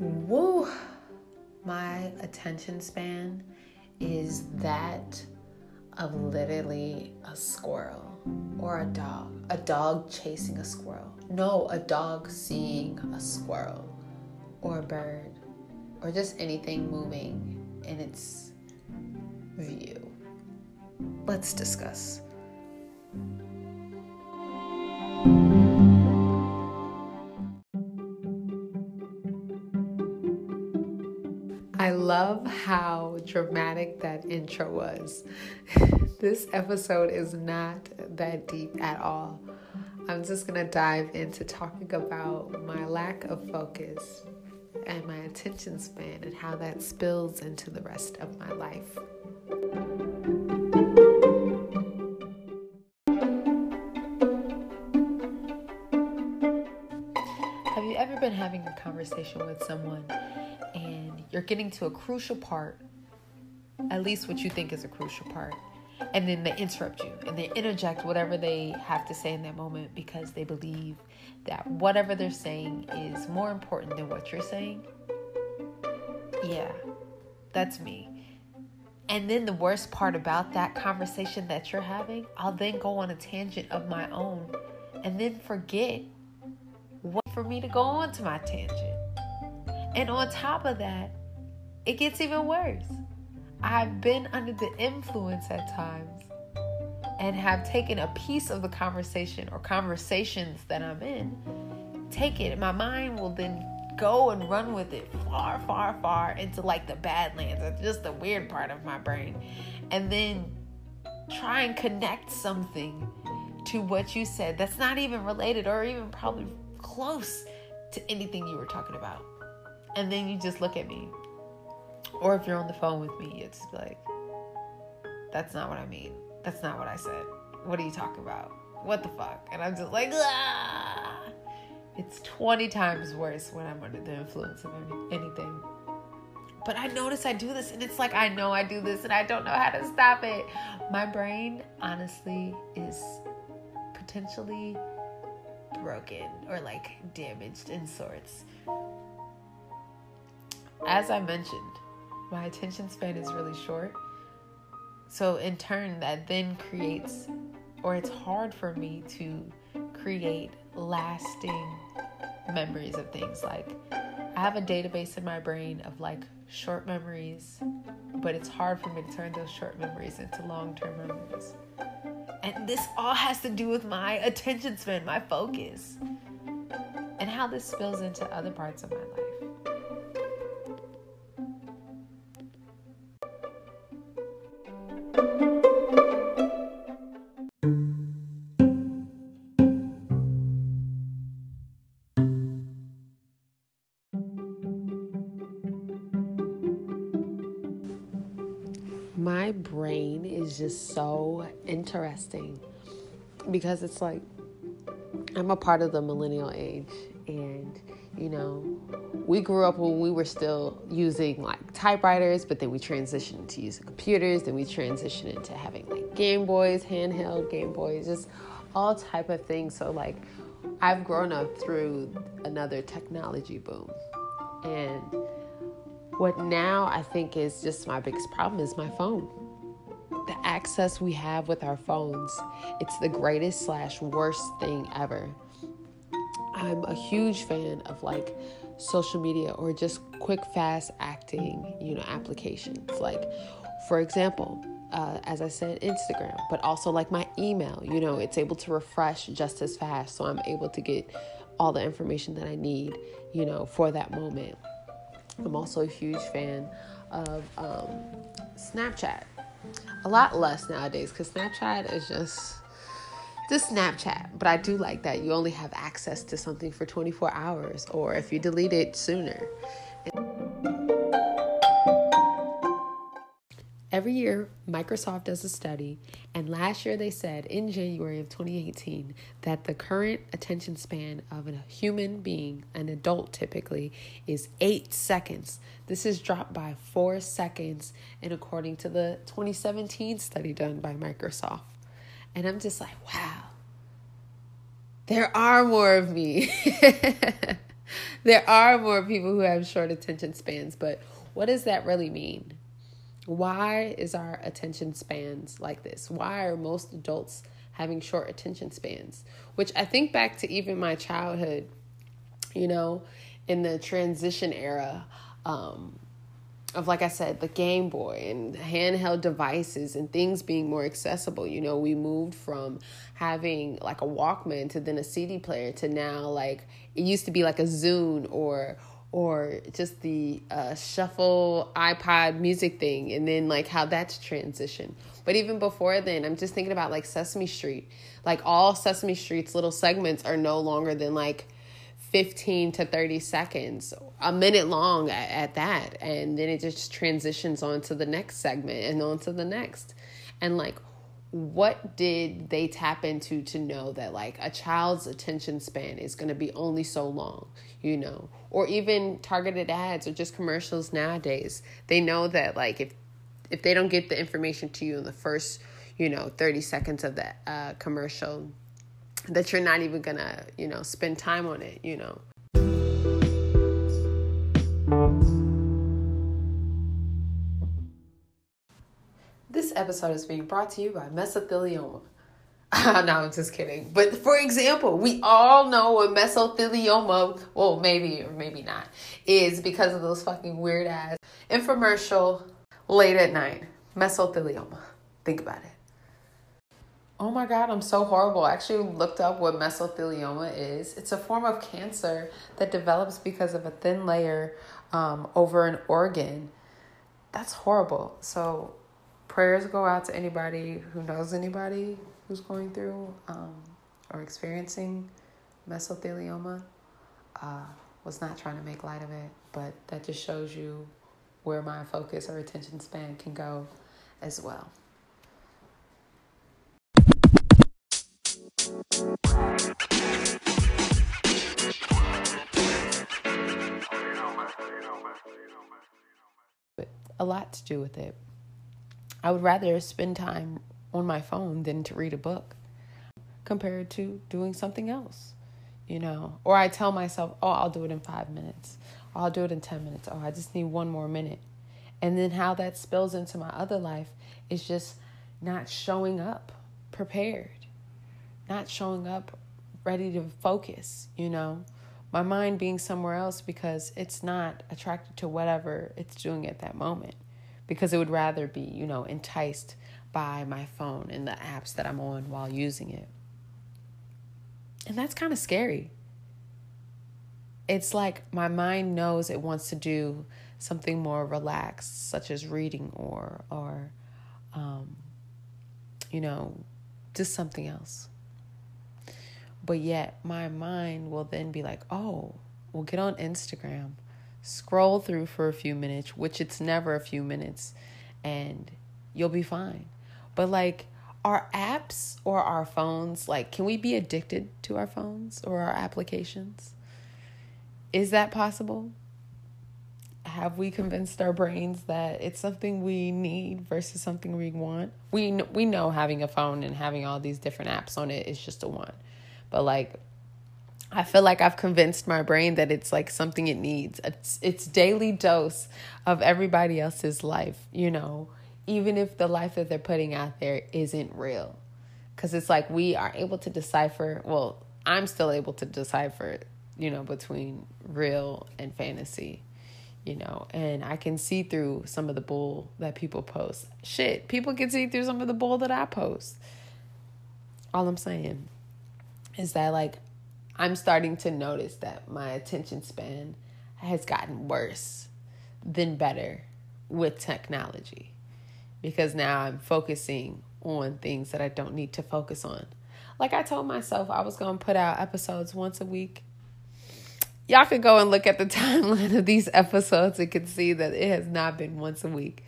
Woo! My attention span is that of literally a squirrel or a dog. A dog chasing a squirrel. No, a dog seeing a squirrel or a bird or just anything moving in its view. Let's discuss. Love how dramatic that intro was. this episode is not that deep at all. I'm just to dive into talking about my lack of focus and my attention span and how that spills into the rest of my life. Have you ever been having a conversation with someone you're getting to a crucial part, at least what you think is a crucial part, and then they interrupt you and they interject whatever they have to say in that moment because they believe that whatever they're saying is more important than what you're saying? Yeah, that's me. And then the worst part about that conversation that you're having, I'll then go on a tangent of my own and then forget what for me to go on to my tangent. And on top of that, it gets even worse. I've been under the influence at times and have taken a piece of the conversation or conversations that I'm in, take it. My mind will then go and run with it far, far, far into like the badlands. It's just the weird part of my brain. And then try and connect something to what you said that's not even related or even probably close to anything you were talking about. And then you just look at me. Or if you're on the phone with me, it's like, that's not what I mean. That's not what I said. What are you talking about? What the fuck? And I'm just like, ah! It's 20 times worse when I'm under the influence of anything. But I notice I do this, and it's like I know I do this, and I don't know how to stop it. My brain, honestly, is potentially broken or like damaged in sorts. As I mentioned, my attention span is really short. So, in turn, that then creates, or it's hard for me to create lasting memories of things. Like, I have a database in my brain of like short memories, but it's hard for me to turn those short memories into long term memories. And this all has to do with my attention span, my focus, and how this spills into other parts of my life. Is so interesting because it's like I'm a part of the millennial age and you know we grew up when we were still using like typewriters but then we transitioned to using computers then we transitioned into having like game boys handheld game boys just all type of things so like i've grown up through another technology boom and what now I think is just my biggest problem is my phone. The access we have with our phones, it's the greatest slash worst thing ever. I'm a huge fan of like social media or just quick, fast acting, you know, applications. Like, for example, uh, as I said, Instagram, but also like my email, you know, it's able to refresh just as fast. So I'm able to get all the information that I need, you know, for that moment. I'm also a huge fan of um, Snapchat. A lot less nowadays because Snapchat is just just Snapchat. But I do like that you only have access to something for 24 hours, or if you delete it sooner. Every year, Microsoft does a study, and last year they said in January of 2018 that the current attention span of a human being, an adult typically, is eight seconds. This is dropped by four seconds, and according to the 2017 study done by Microsoft. And I'm just like, wow, there are more of me. there are more people who have short attention spans, but what does that really mean? Why is our attention spans like this? Why are most adults having short attention spans? Which I think back to even my childhood, you know, in the transition era. Um, of like I said, the Game Boy and handheld devices and things being more accessible. You know, we moved from having like a Walkman to then a CD player to now like it used to be like a Zune or or just the uh, shuffle iPod music thing, and then like how that's transitioned. But even before then, I'm just thinking about like Sesame Street. Like all Sesame Street's little segments are no longer than like 15 to 30 seconds, a minute long at, at, that. And then it just transitions on to the next segment and on to the next. And like, what did they tap into to know that like a child's attention span is going to be only so long, you know? Or even targeted ads or just commercials nowadays. They know that like if if they don't get the information to you in the first, you know, 30 seconds of that uh, commercial, that you're not even gonna, you know, spend time on it, you know. This episode is being brought to you by mesothelioma. no, I'm just kidding. But for example, we all know what mesothelioma, well, maybe or maybe not, is because of those fucking weird ass infomercial late at night. Mesothelioma. Think about it. Oh my God, I'm so horrible. I actually looked up what mesothelioma is. It's a form of cancer that develops because of a thin layer um, over an organ. That's horrible. So, prayers go out to anybody who knows anybody who's going through um, or experiencing mesothelioma. Uh, was not trying to make light of it, but that just shows you where my focus or attention span can go as well. A lot to do with it. I would rather spend time on my phone than to read a book compared to doing something else, you know. Or I tell myself, oh, I'll do it in five minutes. Or I'll do it in 10 minutes. Oh, I just need one more minute. And then how that spills into my other life is just not showing up prepared not showing up ready to focus, you know, my mind being somewhere else because it's not attracted to whatever it's doing at that moment because it would rather be, you know, enticed by my phone and the apps that I'm on while using it. And that's kind of scary. It's like my mind knows it wants to do something more relaxed, such as reading or or um, you know, just something else. But yet my mind will then be like, oh, we'll get on Instagram, scroll through for a few minutes, which it's never a few minutes, and you'll be fine. But like, our apps or our phones, like, can we be addicted to our phones or our applications? Is that possible? Have we convinced our brains that it's something we need versus something we want? We we know having a phone and having all these different apps on it is just a want. But like I feel like I've convinced my brain that it's like something it needs. It's it's daily dose of everybody else's life, you know, even if the life that they're putting out there isn't real. Cuz it's like we are able to decipher, well, I'm still able to decipher, you know, between real and fantasy. You know, and I can see through some of the bull that people post. Shit, people can see through some of the bull that I post. All I'm saying is that like I'm starting to notice that my attention span has gotten worse than better with technology because now I'm focusing on things that I don't need to focus on. Like I told myself I was going to put out episodes once a week. Y'all could go and look at the timeline of these episodes and can see that it has not been once a week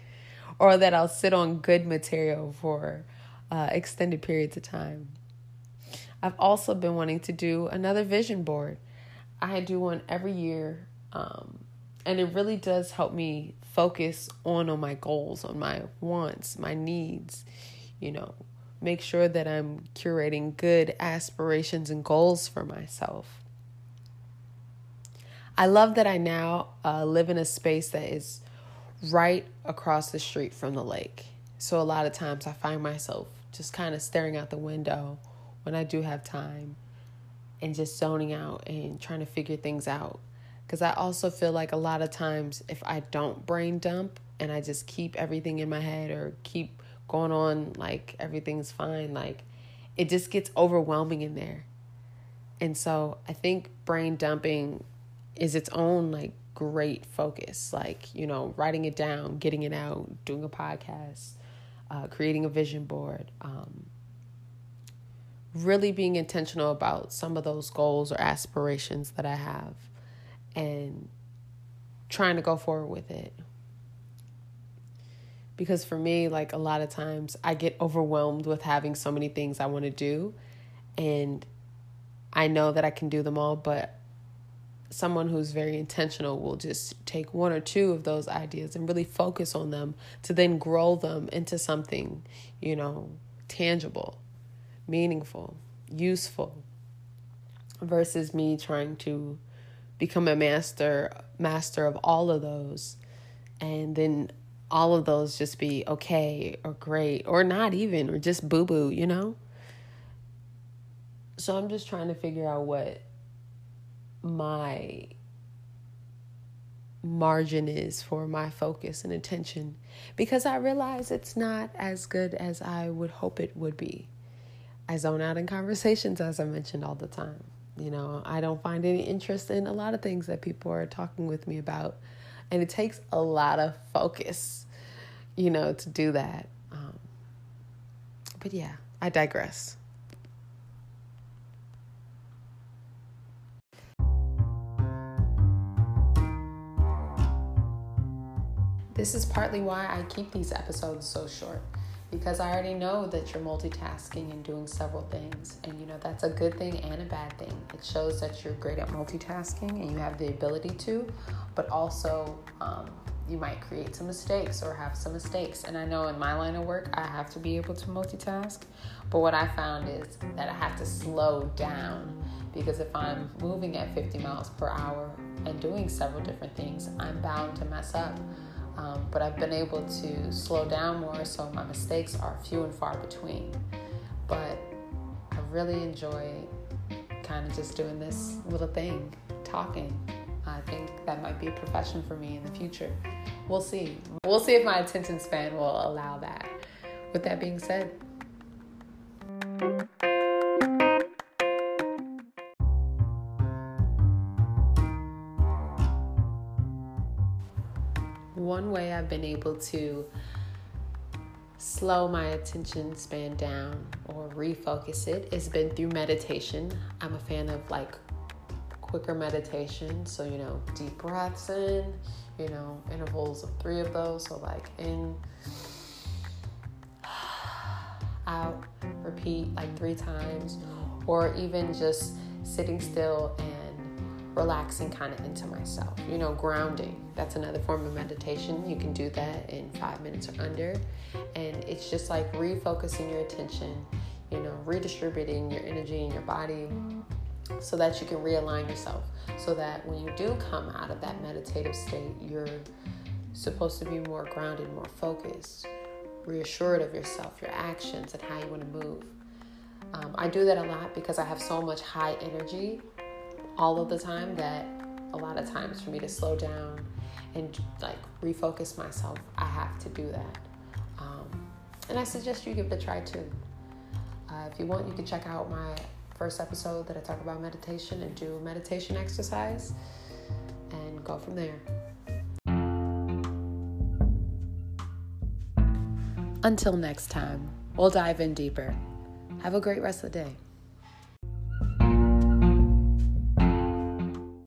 or that I'll sit on good material for uh, extended periods of time. I've also been wanting to do another vision board. I do one every year, um, and it really does help me focus on on my goals, on my wants, my needs. You know, make sure that I'm curating good aspirations and goals for myself. I love that I now uh, live in a space that is right across the street from the lake. So a lot of times I find myself just kind of staring out the window when I do have time and just zoning out and trying to figure things out. Because I also feel like a lot of times if I don't brain dump and I just keep everything in my head or keep going on like everything's fine, like it just gets overwhelming in there. And so I think brain dumping is its own like great focus. Like, you know, writing it down, getting it out, doing a podcast, uh, creating a vision board, um, really being intentional about some of those goals or aspirations that I have and trying to go forward with it. Because for me, like a lot of times, I get overwhelmed with having so many things I want to do. And I know that I can do them all, but someone who's very intentional will just take one or two of those ideas and really focus on them to then grow them into something, you know, tangible, meaningful, useful versus me trying to become a master master of all of those and then all of those just be okay or great or not even or just boo boo, you know? So I'm just trying to figure out what my margin is for my focus and attention because I realize it's not as good as I would hope it would be. I zone out in conversations, as I mentioned all the time. You know, I don't find any interest in a lot of things that people are talking with me about. And it takes a lot of focus, you know, to do that. Um, but yeah, I digress. This is partly why I keep these episodes so short because I already know that you're multitasking and doing several things. And you know, that's a good thing and a bad thing. It shows that you're great at multitasking and you have the ability to, but also um, you might create some mistakes or have some mistakes. And I know in my line of work, I have to be able to multitask. But what I found is that I have to slow down because if I'm moving at 50 miles per hour and doing several different things, I'm bound to mess up. Um, but I've been able to slow down more, so my mistakes are few and far between. But I really enjoy kind of just doing this little thing, talking. I think that might be a profession for me in the future. We'll see. We'll see if my attention span will allow that. With that being said, I've been able to slow my attention span down or refocus it, it has been through meditation. I'm a fan of like quicker meditation. So, you know, deep breaths in, you know, intervals of three of those. So, like in, out, repeat like three times, or even just sitting still and relaxing kind of into myself. You know, grounding. That's another form of meditation. You can do that in five minutes or under. And it's just like refocusing your attention, you know, redistributing your energy in your body so that you can realign yourself. So that when you do come out of that meditative state, you're supposed to be more grounded, more focused, reassured of yourself, your actions, and how you want to move. Um, I do that a lot because I have so much high energy all of the time that a lot of times for me to slow down and like refocus myself, I have to do that. Um, and I suggest you give it a try too. Uh, if you want, you can check out my first episode that I talk about meditation and do meditation exercise and go from there. Until next time, we'll dive in deeper. Have a great rest of the day.